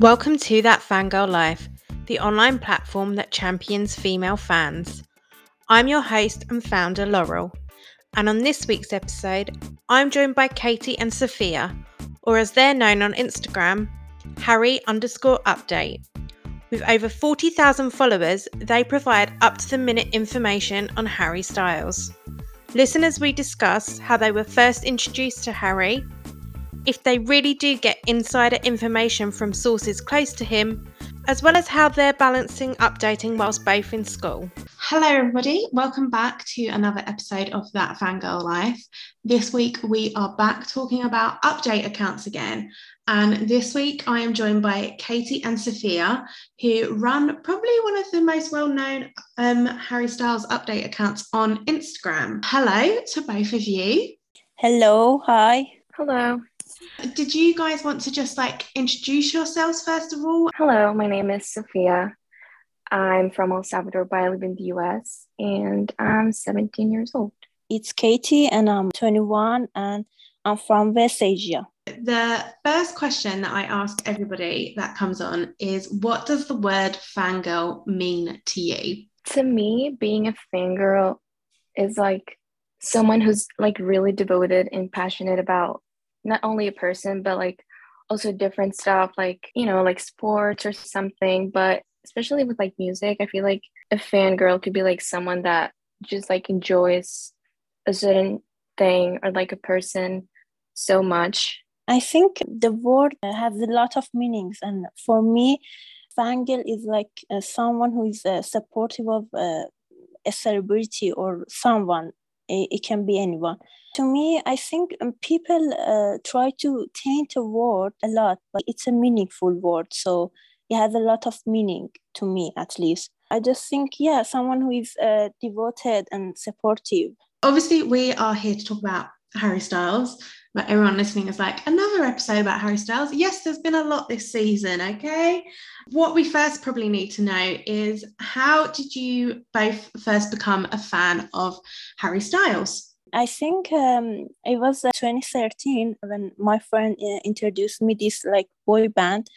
Welcome to That Fangirl Life, the online platform that champions female fans. I'm your host and founder, Laurel, and on this week's episode, I'm joined by Katie and Sophia, or as they're known on Instagram, Harry underscore update. With over 40,000 followers, they provide up to the minute information on Harry Styles. Listen as we discuss how they were first introduced to Harry, if they really do get insider information from sources close to him, as well as how they're balancing updating whilst both in school. Hello, everybody. Welcome back to another episode of That Fangirl Life. This week, we are back talking about update accounts again. And this week, I am joined by Katie and Sophia, who run probably one of the most well known um, Harry Styles update accounts on Instagram. Hello to both of you. Hello. Hi. Hello. Did you guys want to just like introduce yourselves first of all? Hello, my name is Sophia. I'm from El Salvador, but I live in the US and I'm 17 years old. It's Katie and I'm 21 and I'm from West Asia. The first question that I ask everybody that comes on is what does the word fangirl mean to you? To me, being a fangirl is like someone who's like really devoted and passionate about not only a person but like also different stuff like you know like sports or something. But especially with like music i feel like a fangirl could be like someone that just like enjoys a certain thing or like a person so much. I think the word has a lot of meanings. And for me fangirl is like uh, someone who is uh, supportive of uh, a celebrity or someone it, can be anyone to me, I think um, people uh, try to taint a word a lot, but it's a meaningful word. So it has a lot of meaning to me, at least. I just think, yeah, someone who is uh, devoted and supportive. Obviously, we are here to talk about Harry Styles, but everyone listening is like, another episode about Harry Styles. Yes, there's been a lot this season, okay? What we first probably need to know is how did you both first become a fan of Harry Styles? I think um, it was uh, 2013 when my friend uh, introduced me this like boy band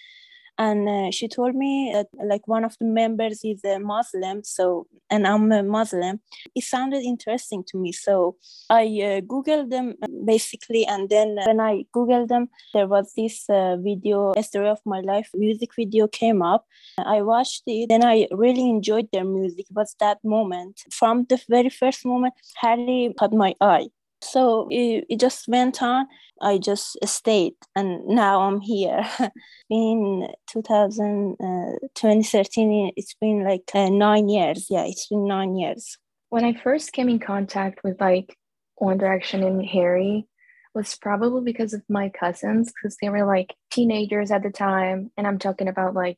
and uh, she told me that like one of the members is a muslim so and i'm a muslim. It sounded interesting to me so i uh, googled them basically and then uh, when i googled them there was this uh, video a story of my life music video came up. I watched it and i really enjoyed their music. It was that moment. From the very first moment harry caught my eye so it, it just went on. I just stayed and now i'm here. In 2000 uh, 2013 it's been like uh, nine years. Yeah it's been nine years. When i first came in contact with like one direction and harry was probably because of my cousins because they were like teenagers at the time and i'm talking about like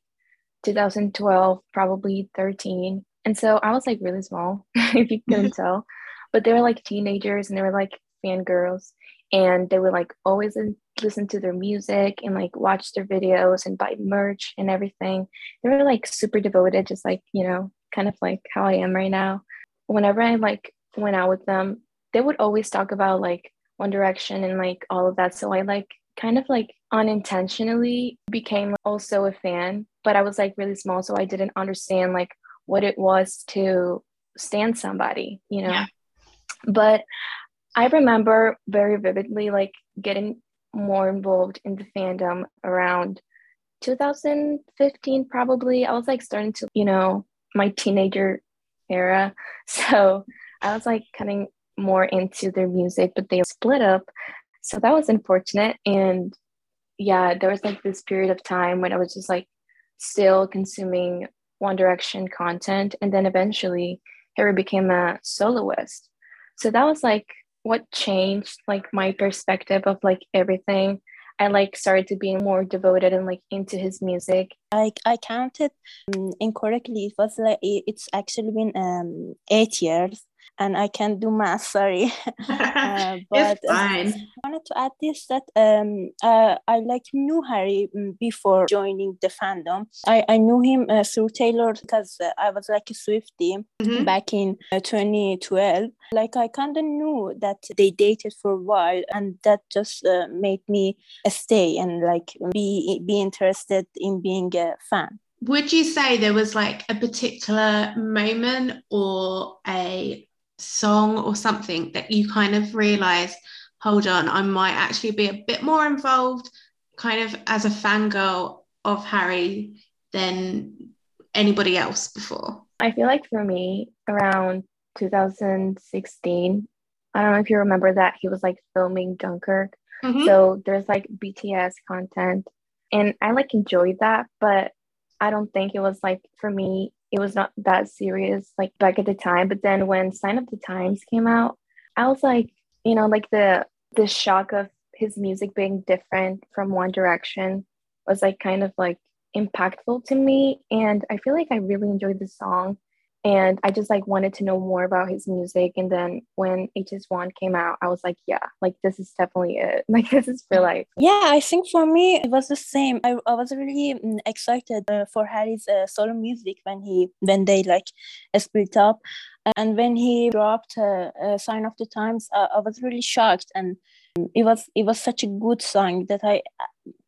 2012 probably 13 and so i was like really small if you couldn't tell but they were like teenagers and they were like fangirls and they would like always listen to their music and like watch their videos and buy merch and everything. They were like super devoted just like you know kind of like how i am right now. Whenever i like went out with them they would always talk about like one direction and like all of that so i like kind of like unintentionally became also a fan but i was like really small so i didn't understand like what it was to stand somebody you know? Yeah. But I remember very vividly like getting more involved in the fandom around 2015 probably. I was like starting to, you know, my teenager era. So I was like cutting more into their music, but they split up. So that was unfortunate. And yeah, there was like this period of time when I was just like still consuming One Direction content. And then eventually Harry became a soloist so that was like what changed like my perspective of like everything I like started to be more devoted and like into his music. I I counted um, incorrectly. It was like it's actually been um eight years. And I can't do math. Sorry, uh, but it's fine. I wanted to add this that um, uh, I like knew Harry mm, before joining the fandom. I, I knew him uh, through Taylor because uh, I was like a Swiftie mm-hmm. back in uh, 2012. Like I kind of knew that they dated for a while, and that just uh, made me stay and like be be interested in being a fan. Would you say there was like a particular moment or a song or something that you kind of realized, hold on, I might actually be a bit more involved, kind of as a fangirl of Harry than anybody else before? I feel like for me, around 2016, I don't know if you remember that he was like filming Dunkirk. Mm-hmm. So there's like BTS content, and I like enjoyed that, but I don't think it was like for me, it was not that serious like back at the time. But then when Sign of the Times came out, I was like, you know, like the the shock of his music being different from One Direction was like kind of like impactful to me. And I feel like I really enjoyed the song and I just like wanted to know more about his music. And then when HS1 came out, I was like, yeah, like this is definitely it. Like this is for life. Yeah, I think for me it was the same. I, I was really mm, excited uh, for Harry's uh, solo music when he when they like split up, and when he dropped uh, uh "Sign of the Times," uh, I was really shocked and. It was it was such a good song that I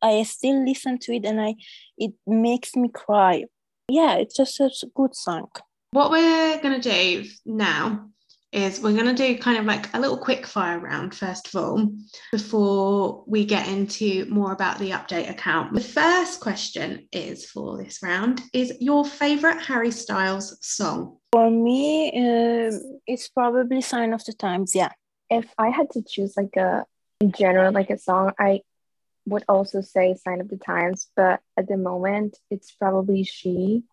I still listen to it and I it makes me cry. Yeah, it's just a good song. What we're going to do now is we're going to do kind of like a little quick fire round first of all before we get into more about the update account. The first question is for this round is your favorite Harry Styles song? For me, uh, it's probably Sign of the Times. Yeah. If I had to choose like a in general like a song, I would also say Sign of the Times, but at the moment it's probably She.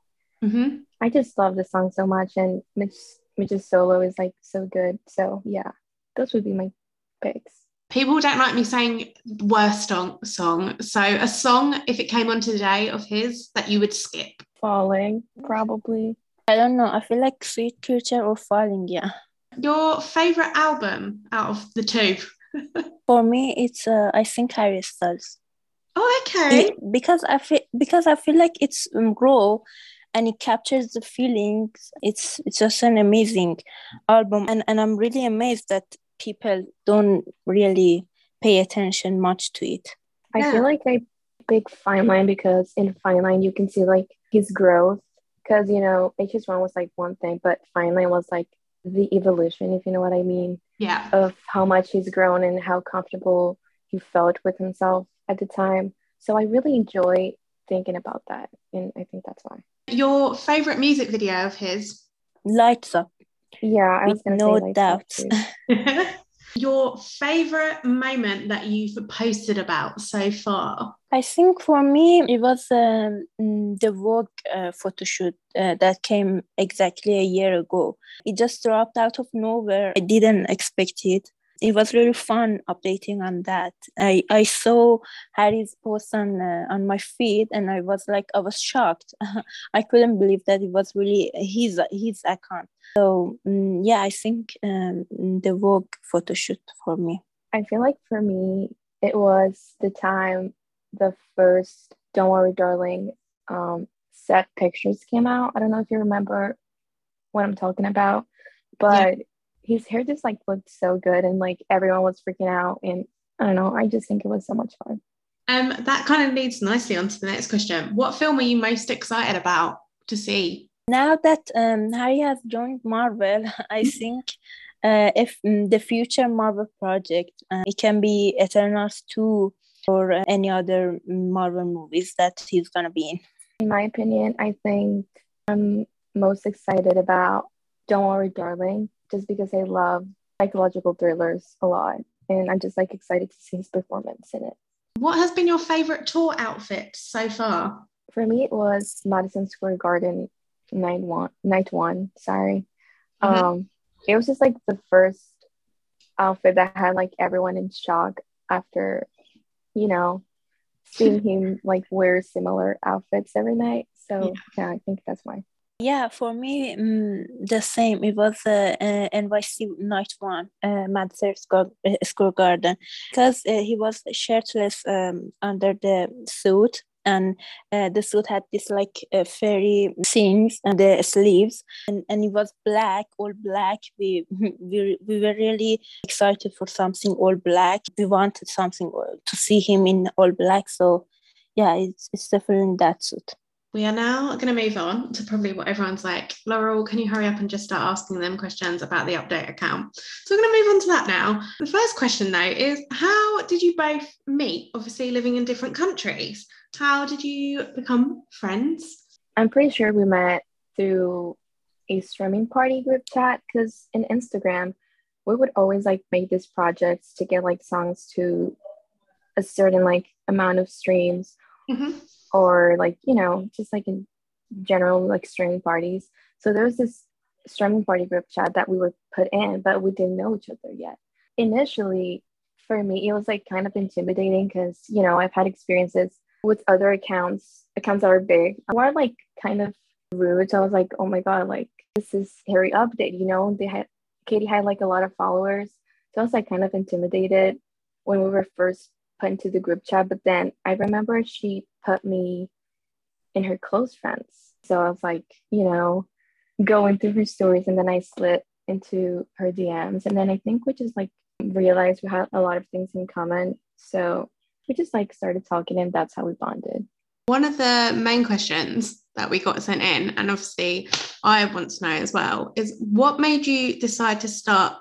Mm-hmm. I just love this song so much, and Mitch Mitch's solo is like so good. So yeah, those would be my picks. People don't like me saying worst song. Song. So a song, if it came on today of his, that you would skip. Falling, probably. I don't know. I feel like Sweet Creature or Falling. Yeah. Your favorite album out of the two? For me, it's uh, I think Harry Styles. Oh, okay. It, because I feel because I feel like it's um, raw and it captures the feelings. It's it's just an amazing album. And, and i'm really amazed that people don't really pay attention much to it. I yeah. feel like i pick fine line because in fine line you can see like his growth. Because you know hs1 was like one thing but fine line was like the evolution if you know what i mean yeah. of how much he's grown and how comfortable he felt with himself at the time. So i really enjoy thinking about that and i think that's why your favorite music video of his? Lights Up. Yeah, I was going to no doubt. Your favorite moment that you've posted about so far? I think for me it was um, the Vogue uh, photo shoot uh, that came exactly a year ago. It just dropped out of nowhere. I didn't expect it it was really fun updating on that. I, I saw Harry's post on uh, on my feed and I was like I was shocked. I couldn't believe that it was really his his account. So um, yeah, I think um, the Vogue photo shoot for me. I feel like for me it was the time the first "Don't Worry, Darling" um, set pictures came out. I don't know if you remember what I'm talking about, but. Yeah his hair just like looked so good and like everyone was freaking out and I don't know, I just think it was so much fun. Um, that kind of leads nicely on to the next question. What film are you most excited about to see? Now that um, Harry has joined Marvel, I think uh, if um, the future Marvel project, uh, it can be Eternals 2 or uh, any other Marvel movies that he's going to be in. In my opinion, I think I'm most excited about Don't Worry, Darling just because I love psychological thrillers a lot. And I'm just like excited to see his performance in it. What has been your favorite tour outfit so far? For me, it was Madison Square Garden night one, night one. Sorry. Mm-hmm. Um, it was just like the first outfit that had like everyone in shock after, you know, seeing him like wear similar outfits every night. So yeah, yeah I think that's why. Yeah, for me, um, the same. It was uh, uh, NYC Night One, uh, Madison Square, uh, Garden, because uh, he was shirtless um, under the suit, and uh, the suit had this like uh, fairy things and the sleeves, and, and it was black, all black. We, we we were really excited for something all black. We wanted something to see him in all black. So, yeah, it's it's definitely that suit. We are now going to move on to probably what everyone's like. Laurel, can you hurry up and just start asking them questions about the update account? So we're going to move on to that now. The first question, though, is how did you both meet? Obviously, living in different countries. How did you become friends? I'm pretty sure we met through a streaming party group chat because in Instagram, we would always like make these projects to get like songs to a certain like amount of streams. Mm-hmm. or like you know just like in general like streaming parties. So there was this streaming party group chat that we were put in but we didn't know each other yet. Initially for me it was like kind of intimidating because you know i've had experiences with other accounts accounts that are big more like kind of rude. So i was like oh my god like this is harry update you know? They had katie had like a lot of followers. So i was like kind of intimidated when we were first put into the group chat but then i remember she put me in her close friends. So I was like, you know, going through her stories and then I slid into her DMs. And then I think we just like realized we had a lot of things in common. So we just like started talking and that's how we bonded. One of the main questions that we got sent in, and obviously I want to know as well, is what made you decide to start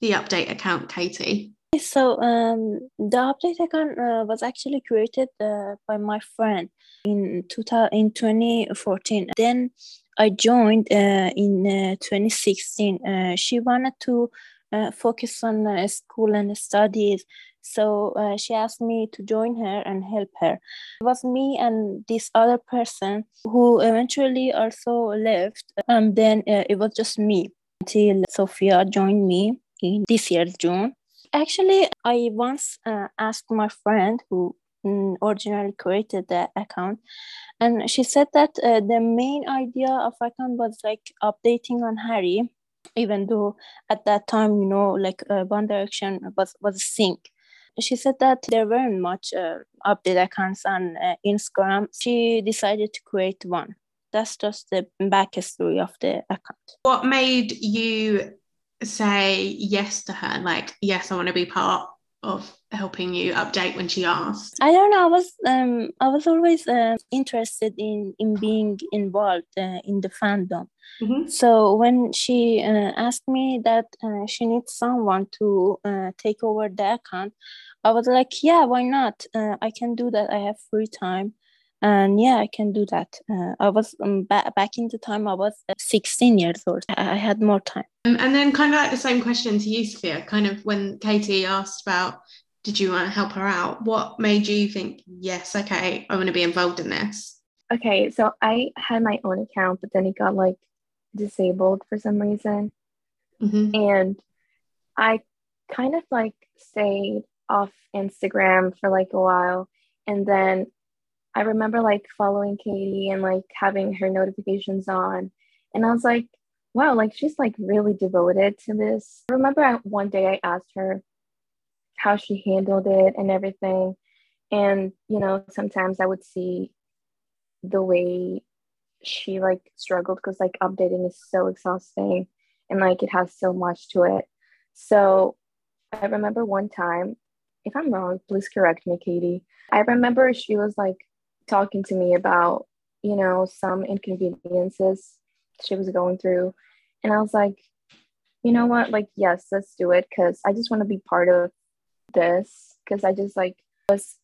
the update account, Katie? So um, the update account uh, was actually created uh, by my friend in 2000, in 2014. Then I joined uh, in uh, 2016. Uh, she wanted to uh, focus on school and studies. So she asked me to join her and help her. It was me and this other person who eventually also left. And then it was just me until Sophia joined me in this year's June. Actually, I once uh, asked my friend who mm, originally created the account, and she said that uh, the main idea of account was like updating on Harry, even though at that time, you know, like uh, One Direction was was a thing. She said that there weren't much uh, update accounts on uh, Instagram. She decided to create one. That's just the backstory of the account. What made you say yes to her like yes i want to be part of helping you update when she asked i don't know i was um i was always uh, interested in in being involved uh, in the fandom. Mm-hmm. so when she uh, asked me that uh, she needs someone to uh, take over the account i was like yeah why not? Uh, i can do that i have free time and yeah i can do that. Uh, i was um, ba- back in the time i was uh, 16 years old. I, I had more time. Um, and then kind of like the same question to you sophia. Kind of when katie asked about did you want to help her out? What made you think yes okay i want to be involved in this? Okay so i had my own account but then it got like disabled for some reason. Mm-hmm. and i kind of like stayed off instagram for like a while. And then I remember like following Katie and like having her notifications on. And I was like, wow, like she's like really devoted to this. I remember I, one day I asked her how she handled it and everything. And, you know, sometimes I would see the way she like struggled because like updating is so exhausting and like it has so much to it. So I remember one time, if I'm wrong, please correct me, Katie. I remember she was like talking to me about, you know, some inconveniences she was going through. And I was like, you know what? Like, yes, let's do it because I just want to be part of this because I just like was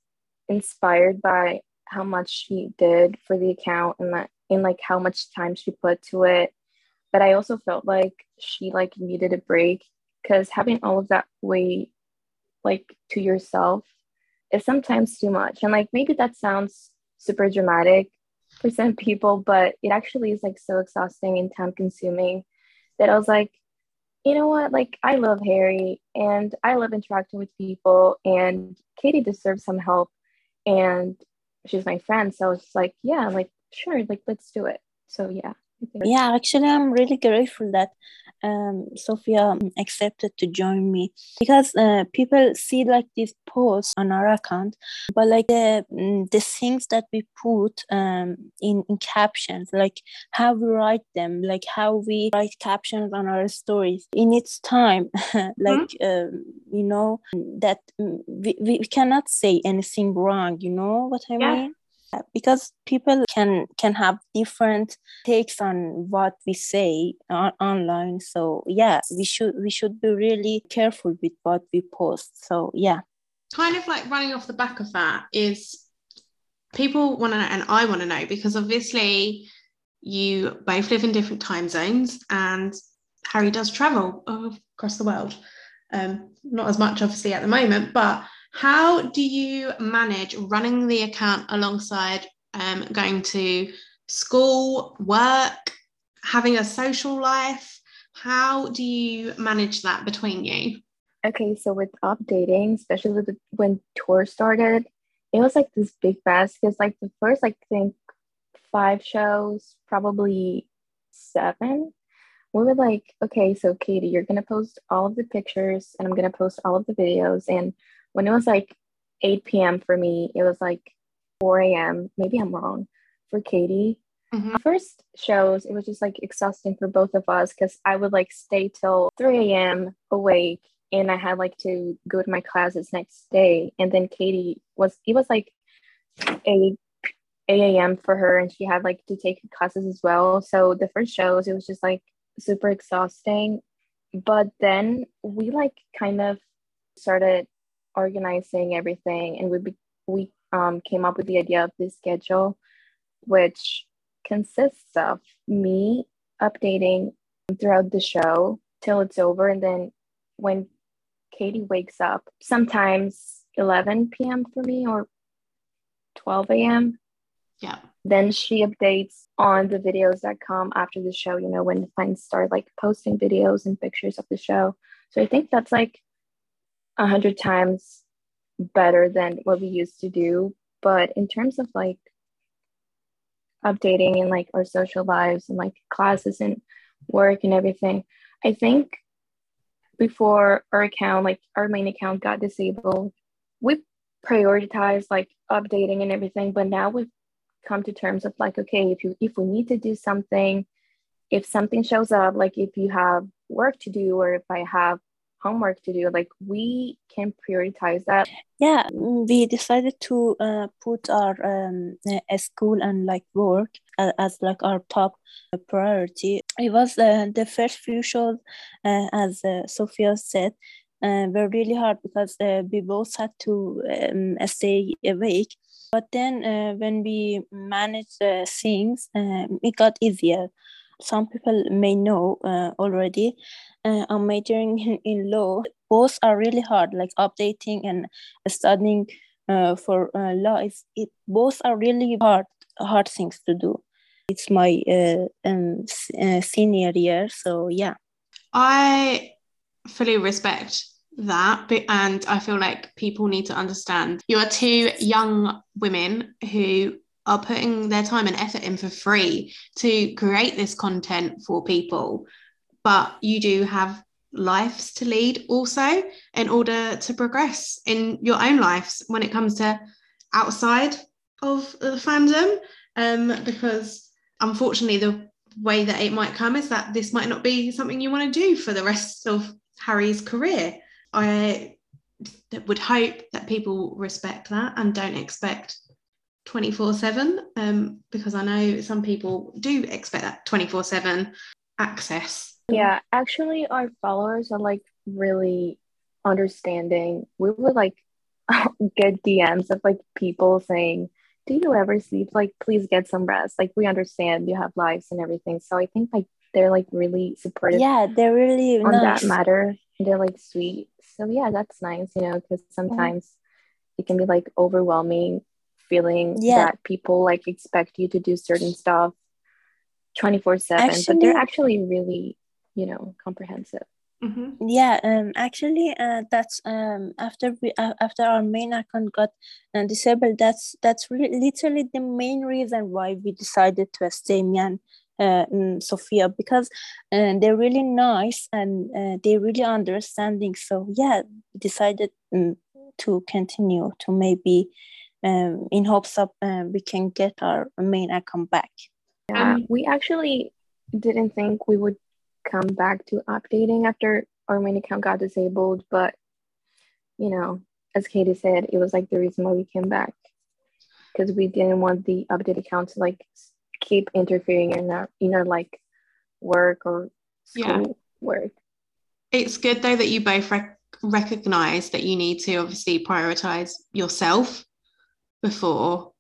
inspired by how much she did for the account and that and like how much time she put to it. But I also felt like she like needed a break because having all of that weight like to yourself is sometimes too much. And like maybe that sounds super dramatic for some people, but it actually is like so exhausting and time consuming that I was like, you know what? Like, I love Harry and I love interacting with people, and Katie deserves some help. And she's my friend. So I it's like, yeah, like, sure, like, let's do it. So, yeah. Yeah, actually, I'm really grateful that um, Sophia accepted to join me because uh, people see like these posts on our account, but like the mm, the things that we put um, in, in captions, like how we write them, like how we write captions on our stories in its time, like mm-hmm. you know that mm, we, we cannot say anything wrong. You know what I yeah. mean? Because people can can have different takes on what we say on, online. So yeah we should we should be really careful with what we post. So yeah. Kind of like running off the back of that is people want to know and i want to know because obviously you both live in different time zones and harry does travel across the world. Um, not as much obviously at the moment but how do you manage running the account alongside um, going to school, work, having a social life? How do you manage that between you? Okay, so with updating, especially with the, when tour started, it was like this big mess because like the first like think five shows, probably seven, we were like, okay, so Katie, you're gonna post all of the pictures and I'm gonna post all of the videos and when it was like 8 p.m. for me, it was like 4 a.m. Maybe I'm wrong for Katie. Mm-hmm. First shows, it was just like exhausting for both of us because I would like stay till 3 a.m. awake and I had like to go to my classes next day. And then Katie was, it was like 8, 8 a.m. for her and she had like to take classes as well. So the first shows, it was just like super exhausting. But then we like kind of started organizing everything and we be, we um, came up with the idea of this schedule which consists of me updating throughout the show till it's over and then when katie wakes up sometimes 11 p.m for me or 12 a.m yeah. then she updates on the videos that come after the show you know when fans start like posting videos and pictures of the show. So i think that's like a hundred times better than what we used to do. But in terms of like updating and like our social lives and like classes and work and everything, I think before our account, like our main account got disabled, we prioritized like updating and everything. But now we've come to terms of like, okay, if you if we need to do something, if something shows up, like if you have work to do or if I have homework to do like we can prioritize that. Yeah we decided to uh, put our um, uh, school and like work uh, as like our top priority. It was uh, the first few shows uh, as uh, sophia said were really hard because we both had to um, stay awake. But then when we managed things um, it got easier some people may know already uh, I'm majoring in, in law. Both are really hard, like updating and studying uh, for uh, law. It's, it both are really hard hard things to do. It's my uh, um, uh, senior year, so yeah. I fully respect that and i feel like people need to understand you are two young women who are putting their time and effort in for free to create this content for people. But you do have lives to lead also in order to progress in your own lives when it comes to outside of the fandom. Um, because unfortunately the way that it might come is that this might not be something you want to do for the rest of harry's career. I would hope that people respect that and don't expect 24 7 um, because i know some people do expect that 24 7 access yeah, actually, our followers are like really understanding. We would like get DMs of like people saying, Do you ever sleep? Like, please get some rest. Like, we understand you have lives and everything. So I think like they're like really supportive. Yeah, they're really on nice. that matter. They're like sweet. So yeah, that's nice, you know, because sometimes yeah. it can be like overwhelming feeling yeah. that people like expect you to do certain stuff 24 7 but they're actually really you know comprehensive mm-hmm. yeah um actually uh, that's um after we uh, after our main account got uh, disabled that's that's really literally the main reason why we decided to stay me and uh, mm, Sophia because uh, they're really nice and uh, they're really understanding. So yeah, decided um, to continue to maybe um, in hopes of uh, we can get our main account back. Yeah, um, we actually didn't think we would come back to updating after our main account got disabled, but you know, as Katie said, it was like the reason why we came back because we didn't want the update account to like keep interfering in our you know like work or school yeah. work. It's good though that you both rec- recognize that you need to obviously prioritize yourself before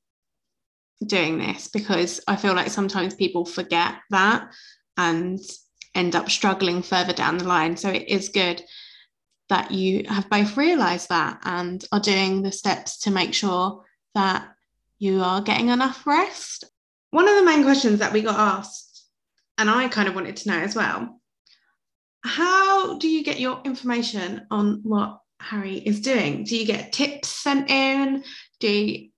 doing this because I feel like sometimes people forget that and end up struggling further down the line. So it is good that you have both realized that and are doing the steps to make sure that you are getting enough rest. One of the main questions that we got asked, and I kind of wanted to know as well, how do you get your information on what Harry is doing? Do you get tips sent in? Do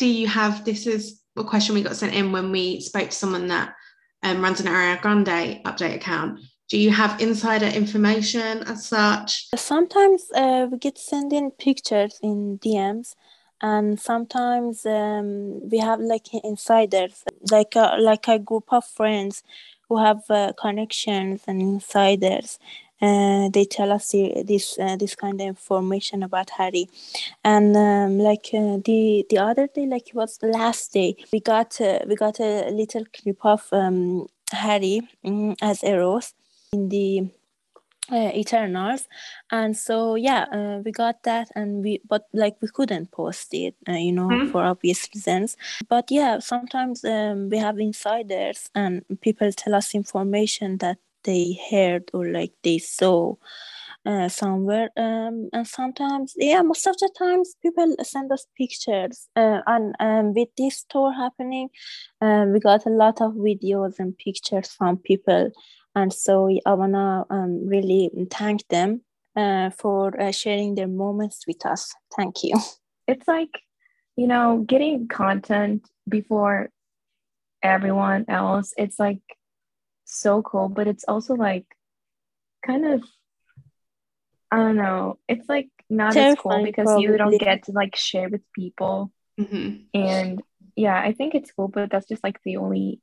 do you have this is a question we got sent in when we spoke to someone that um, runs an Ariana Grande update account. Do you have insider information as such? Sometimes uh, we get sent in pictures in DMs, and sometimes um, we have like insiders, like a, like a group of friends who have uh, connections and insiders. Uh, they tell us this uh, this kind of information about Harry, and um, like uh, the the other day, like it was the last day, we got uh, we got a little clip of um, Harry um, as Eros in the uh, Eternals, and so yeah, uh, we got that, and we but like we couldn't post it, uh, you know, mm-hmm. for obvious reasons. But yeah, sometimes um, we have insiders, and people tell us information that they heard or like they saw uh, somewhere um, and sometimes yeah most of the times people send us pictures uh, and um, with this tour happening uh, we got a lot of videos and pictures from people. And so i wanna um, really thank them uh, for uh, sharing their moments with us. Thank you. It's like you know getting content before everyone else it's like so cool, but it's also like kind of I don't know. It's like not Terrifying, as cool because probably. you don't get to like share with people. Mm-hmm. And yeah, I think it's cool, but that's just like the only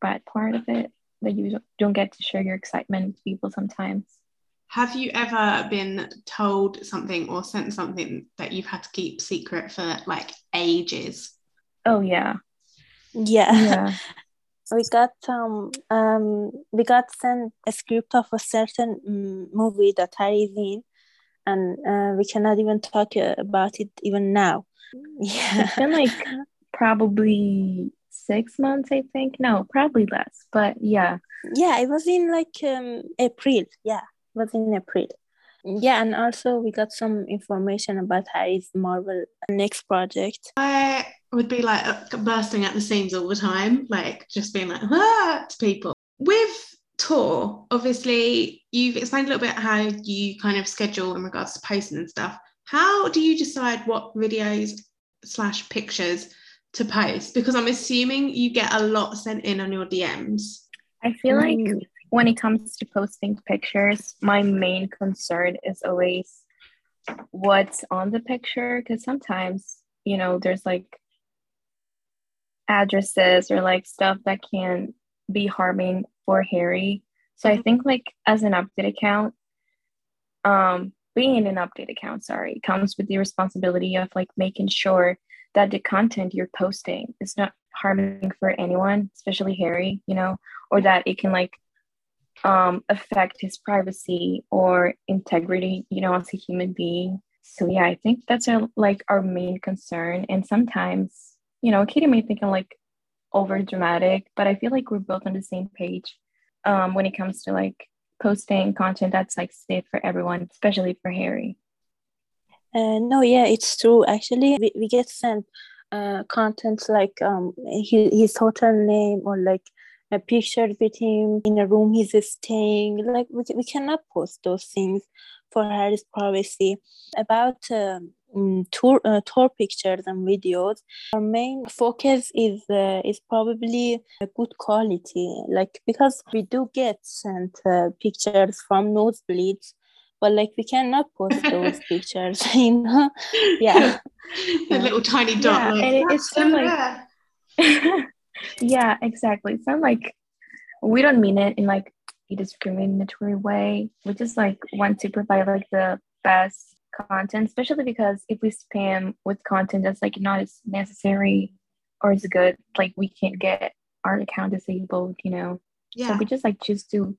bad part of it that you don't get to share your excitement with people sometimes. Have you ever been told something or sent something that you've had to keep secret for like ages? Oh yeah. Yeah. Yeah. we got um, um we got sent a script of a certain um, movie that I is in, and uh, we cannot even talk uh, about it even now. Yeah, it's been like probably six months, I think. No, probably less, but yeah. Yeah, it was in like um, April. Yeah, it was in April. Yeah, and also we got some information about Harry's Marvel next project. I would be like bursting at the seams all the time, like just being like, ah, to people. With tour, obviously, you've explained a little bit how you kind of schedule in regards to posting and stuff. How do you decide what videos slash pictures to post? Because I'm assuming you get a lot sent in on your DMs. I feel like mm. When it comes to posting pictures, my main concern is always what's on the picture because sometimes, you know, there's like addresses or like stuff that can be harming for Harry. So I mm-hmm. think like as an update account, um, being an update account, sorry, comes with the responsibility of like making sure that the content you're posting is not harming for anyone, especially Harry, you know, or that it can like um affect his privacy or integrity, you know, as a human being. So yeah, I think that's our, like our main concern. And sometimes you know, Katie may think I'm like over dramatic, but I feel like we're both on the same page um, when it comes to like posting content that's like safe for everyone, especially for Harry. Uh, no, yeah, it's true. Actually, we, we get sent uh, content like um, his, his hotel name or like a picture with him in a room he's staying. Like we, we cannot post those things for Harry's privacy. About um, mm, tour uh, tour pictures and videos. Our main focus is uh, is probably a good quality, like because we do get sent uh, pictures from nosebleeds, but like we cannot post those pictures, you know. Yeah, the little tiny dot. Yeah, like, it- it's so like- there." Yeah, exactly. It's not like we don't mean it in like a discriminatory way. We just like want to provide like the best content, especially because if we spam with content that's like not as necessary or as good, like we can't get our account disabled, you know. Yeah. So we just like choose to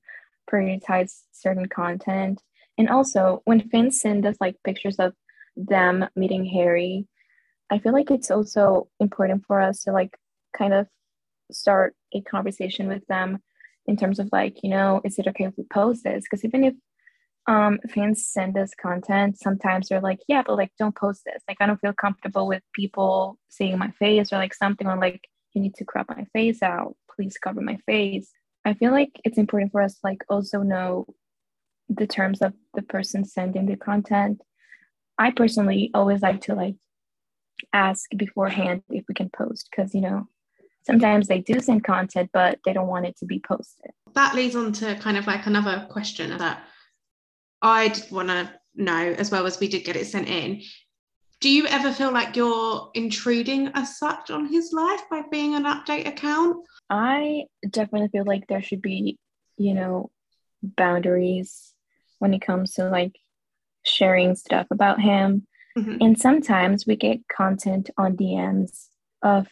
prioritize certain content. And also when fans send us like pictures of them meeting Harry, I feel like it's also important for us to like kind of start a conversation with them in terms of like, you know, is it okay if we post this? Because even if um fans send us content, sometimes they're like, yeah, but like don't post this. Like I don't feel comfortable with people seeing my face or like something or like you need to crop my face out. Please cover my face. I feel like it's important for us to like also know the terms of the person sending the content. I personally always like to like ask beforehand if we can post because you know sometimes they do send content but they don't want it to be posted. that leads on to kind of like another question that I'd want to know as well as we did get it sent in. Do you ever feel like you're intruding as such on his life by being an update account? I definitely feel like there should be, you know, boundaries when it comes to like sharing stuff about him. Mhm. And sometimes we get content on DMs of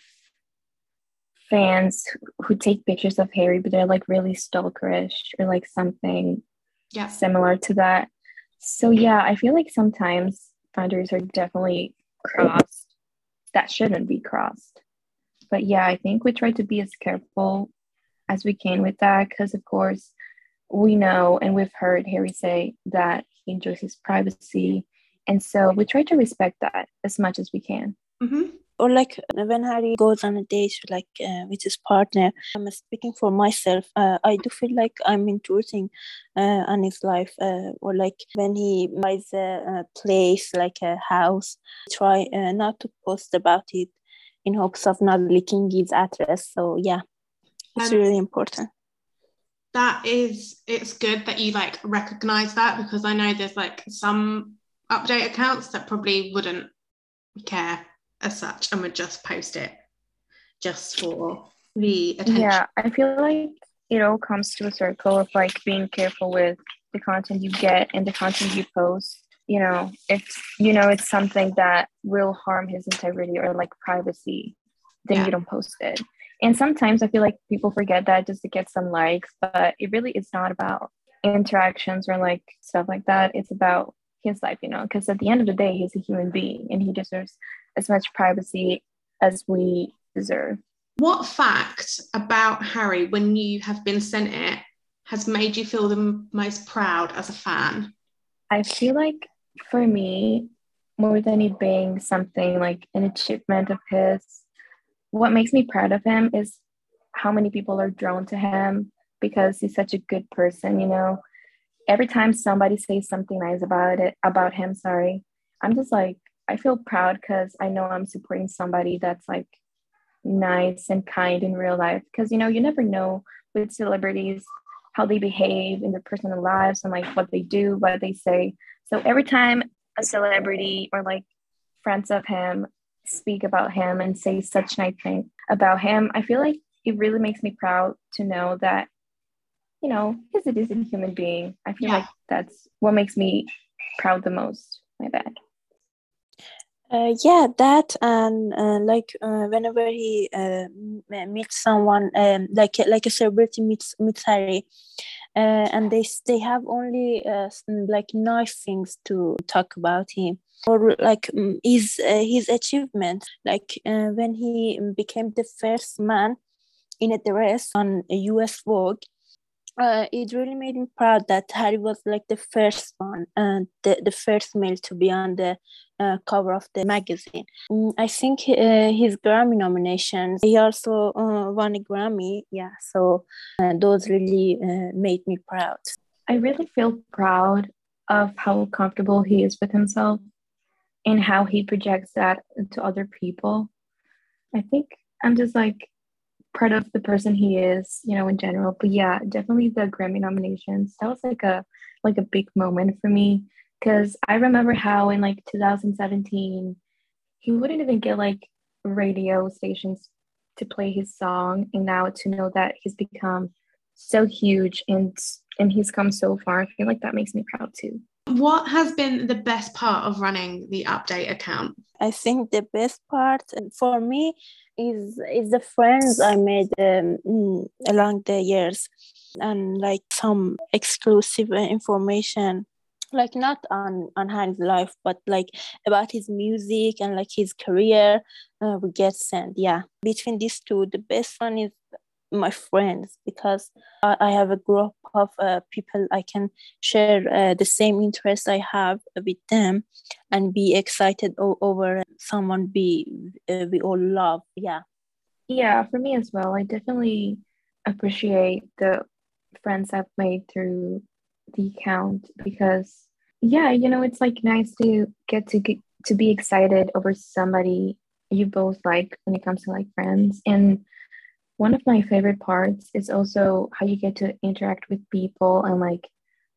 fans who- take pictures of Harry, but they're like really stalkerish or like something Yeah. similar to that. So yeah, I feel like sometimes boundaries are definitely crossed that shouldn't be crossed. But yeah, I think we try to be as careful as we can with that because of course we know and we've heard Harry say that he enjoys his privacy. And so we try to respect that as much as we can. hmm or like when Harry goes on a date like uh, with his partner, I'm speaking for myself. Uh, I do feel like I'm intruding uh, on his life, uh, or like when he buys a, a place like a house, try uh, not to post about it in hopes of not leaking his address. So yeah, it's Um, really important. That is, it's good that you like recognize that because I know there's like some update accounts that probably wouldn't care as such and would just post it just for the attention. Yeah, I feel like it all comes to a circle of like being careful with the content you get and the content you post. You know, if you know it's something that will harm his integrity or like privacy, then Yeah. you don't post it. And sometimes I feel like people forget that just to get some likes, but it really is not about interactions or like stuff like that. It's about his life, you know, because at the end of the day, he's a human being and he deserves as much privacy as we deserve. What fact about Harry, when you have been sent it, has made you feel the most proud as a fan? I feel like for me, more than it being something like an achievement of his, what makes me proud of him is how many people are drawn to him because he's such a good person, you know. Every time somebody says something nice about it, about him, sorry, I'm just like, I feel proud because I know I'm supporting somebody that's like nice and kind in real life. Because, you know, you never know with celebrities how they behave in their personal lives and like what they do, what they say. So every time a celebrity or like friends of him speak about him and say such nice things about him, I feel like it really makes me proud to know that, you know, he's a decent human being. I feel Yeah. like that's what makes me proud the most. My bad. Uh, yeah, that and uh, like uh, whenever he uh, meets someone, um, like like a celebrity meets meets Harry, uh, and they they have only uh, like nice things to talk about him or like his his achievements. Like when he became the first man in a dress on a U.S. Vogue. Uh, it really made me proud that Harry was like the first one and the, the first male to be on the uh, cover of the magazine. Mm, I think uh, his Grammy nominations, he also uh, won a Grammy. Yeah, so uh, those really uh, made me proud. I really feel proud of how comfortable he is with himself. and how he projects that to other people. I think I'm just like proud of the person he is, you know, in general. But yeah, definitely the Grammy nominations. That was like a like a big moment for me because I remember how in like 2017 he wouldn't even get like radio stations to play his song, and now to know that he's become so huge and and he's come so far, I feel like that makes me proud too. What has been the best part of running the update account? I think the best part for me is is the friends I made um, mm, along the years, and like some exclusive information, like not on on Harry's life, but like about his music and like his career. Uh, we get sent. Yeah, between these two, the best one is my friends because I, I have a group of uh, people I can share uh, the same interests I have with them and be excited o- over someone be uh, we all love. Yeah. Yeah, for me as well. I definitely appreciate the friends I've made through the account because yeah, you know, it's like nice to get to get to be excited over somebody you both like when it comes to like friends and one of my favorite parts is also how you get to interact with people and like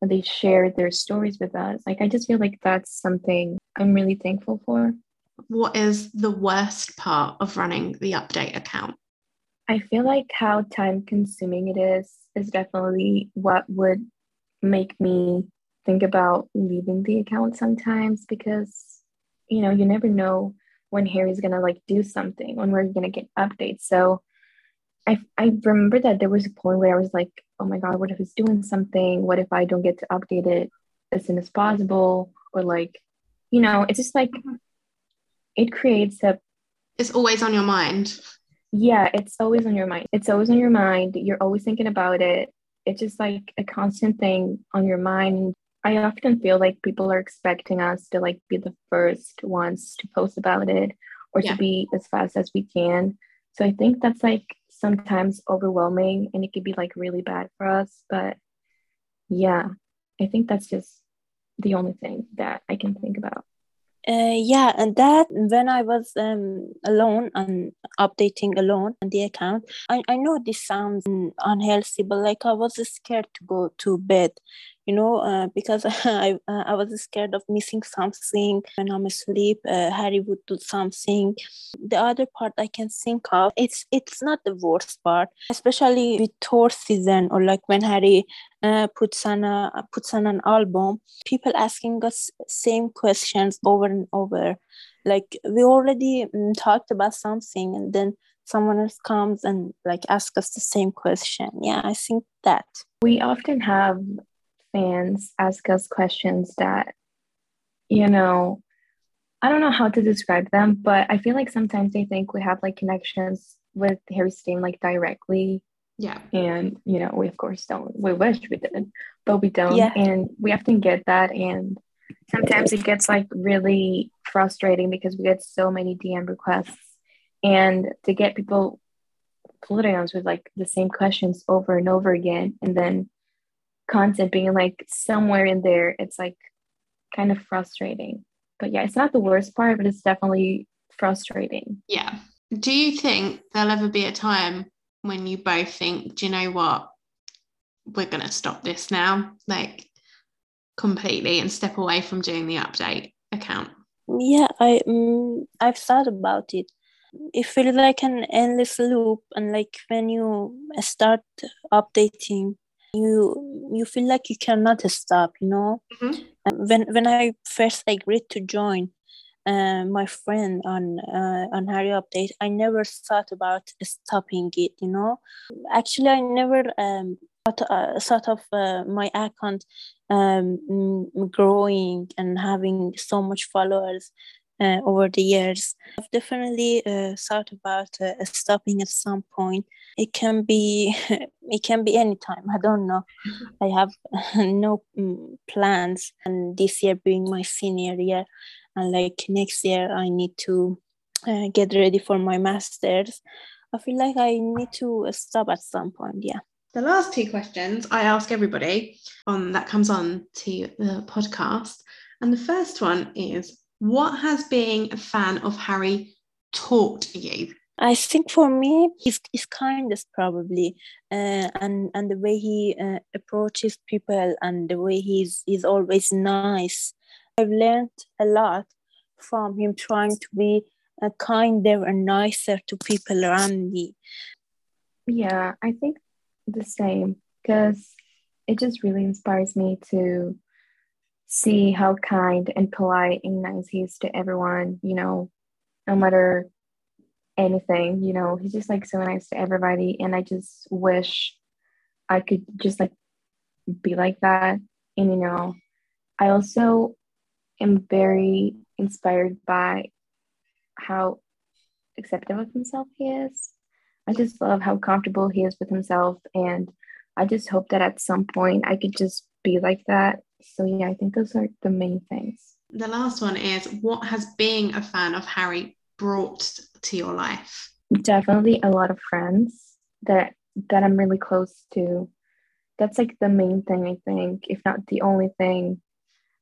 they share their stories with us. Like I just feel like that's something I'm really thankful for. What is the worst part of running the update account? I feel like how time consuming it is is definitely what would make me think about leaving the account sometimes because you know you never know when Harry's gonna like do something when we're gonna get updates. So I, I remember that there was a point where I was like, oh my God, what if it's doing something? What if I don't get to update it as soon as possible? Or like, you know, it's just like, it creates a. It's always on your mind. Yeah, it's always on your mind. It's always on your mind. You're always thinking about it. It's just like a constant thing on your mind. I often feel like people are expecting us to like be the first ones to post about it or yeah. to be as fast as we can. So I think that's like sometimes overwhelming and it could be like really bad for us. But yeah, I think that's just the only thing that I can think about. Uh, yeah, and that when I was um, alone and updating alone on the account, I, I know this sounds unhealthy, but like I was scared to go to bed you know, uh, because I I was scared of missing something when I'm asleep. Uh, Harry would do something. The other part I can think of, it's it's not the worst part, especially with tour season or like when Harry uh, puts on a puts on an album. People asking us same questions over and over. Like we already um, talked about something, and then someone else comes and like asks us the same question. Yeah, I think that we often have fans ask us questions that, you know, I don't know how to describe them, but I feel like sometimes they think we have like connections with Harry's team like directly. Yeah. And, you know, we of course don't. We wish we did, but we don't. Yeah. And we often get that. And sometimes it gets like really frustrating because we get so many DM requests. And to get people us with like the same questions over and over again. And then content being like somewhere in there, it's like kind of frustrating. But yeah, it's not the worst part, but it's definitely frustrating. Yeah. Do you think there'll ever be a time when you both think, do you know what? We're going to stop this now, like completely, and step away from doing the update account? Yeah, I um, I've thought about it. It feels like an endless loop, and like when you start updating you you feel like you cannot stop you know mm-hmm. when when i first agreed to join uh, my friend on uh, on Harry Update, I never thought about stopping it. You know, actually, I never um, thought, uh, thought of uh, my account um, growing and having so much followers uh, over the years. I've definitely uh, thought about uh, stopping at some point. It can be, it can be anytime. I don't know. I have no mm, plans, and this year being my senior year, and like next year I need to uh, get ready for my masters. I feel like I need to stop at some point. Yeah. The last two questions I ask everybody on that comes on to the podcast, and the first one is What has being a fan of Harry taught you? I think for me, his, his kindness probably, uh, and and the way he uh, approaches people and the way he's he's always nice. I've learned a lot from him trying to be uh, kinder and nicer to people around me. Yeah, I think the same because it just really inspires me to see how kind and polite and nice he is to everyone. You know, no matter anything. You know, he's just like so nice to everybody. And I just wish I could just like be like that. And, you know, I also am very inspired by how accepting of himself he is. I just love how comfortable he is with himself. And I just hope that at some point I could just be like that. So, yeah, I think those are the main things. The last one is what has being a fan of Harry brought to your life? Definitely a lot of friends that that I'm really close to. That's like the main thing I think, if not the only thing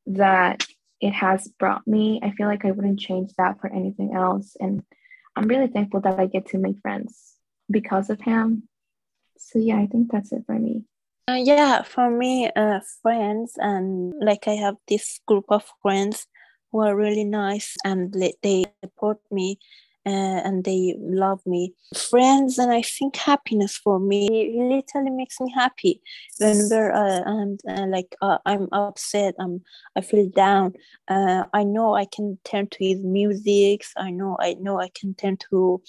that it has brought me. I feel like I wouldn't change that for anything else and I'm really thankful that I get to make friends because of him. So yeah, I think that's it for me. Uh, yeah, for me, uh, friends and like I have this group of friends who are really nice and they support me uh, and they love me. Friends and I think happiness for me it literally makes me happy whenever uh, I'm uh, like uh, I'm upset, I'm I feel down. Uh, I know I can turn to his music. I know I know I can turn to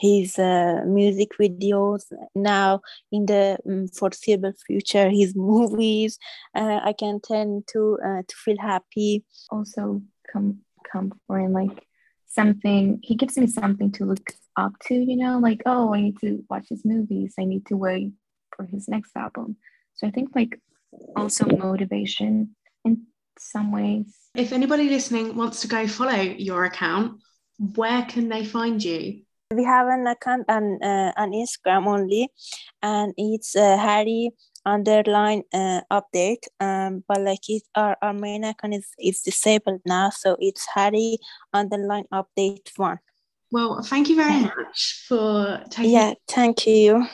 his uh, music videos. Now in the um, foreseeable future his movies uh, i can tend to uh, to feel happy. Also come come for and like something he gives me something to look up to you know like oh i need to watch his movies. I need to wait for his next album. So i think like also motivation in some ways. If anybody listening wants to go follow your account where can they find you we have an account on uh, on instagram only and it's uh, harry underline uh, update um but like it our, our main icon is is disabled now so it's harry underline update one. Well thank you very much for taking yeah thank you.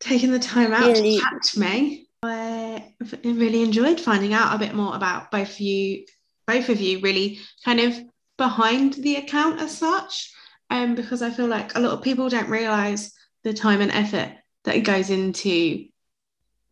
taking the time out really. to chat to me. I really enjoyed finding out a bit more about both of you both of you really kind of behind the account as such um because i feel like a lot of people don't realize the time and effort that goes into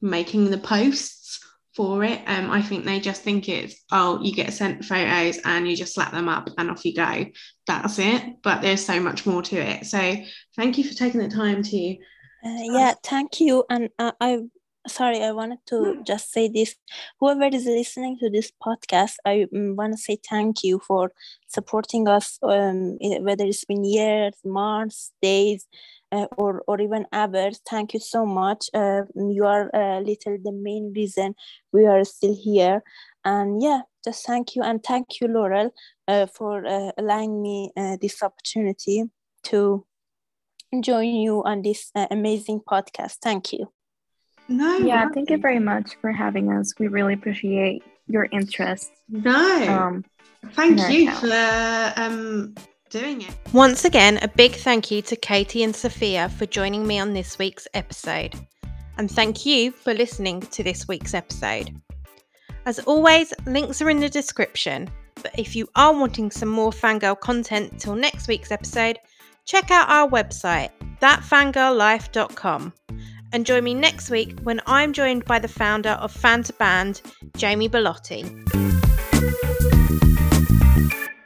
making the posts for it. Um, I think they just think it's oh, you get sent photos and you just slap them up and off you go. That's it. But there's so much more to it. So thank you for taking the time to. Uh, yeah, thank you. And uh, I sorry, I wanted to just say this. Whoever is listening to this podcast, I mm, want to say thank you for supporting us. Um, whether it's been years, months, days uh, or, or even others. Thank you so much. Uh, you are a uh, little the main reason we are still here. And yeah, just thank you. And thank you, Laurel, uh, for uh, allowing me uh, this opportunity to join you on this amazing podcast. Thank you. No. Yeah, thank you very much for having us. We really appreciate your interest. No. Um, thank you for um, doing it. Once again, a big thank you to Katie and Sophia for joining me on this week's episode. And thank you for listening to this week's episode. As always, links are in the description. But if you are wanting some more fangirl content till next week's episode, check out our website, thatfangirllife.com. And join me next week when I'm joined by the founder of Fanta Band, Jamie Bellotti.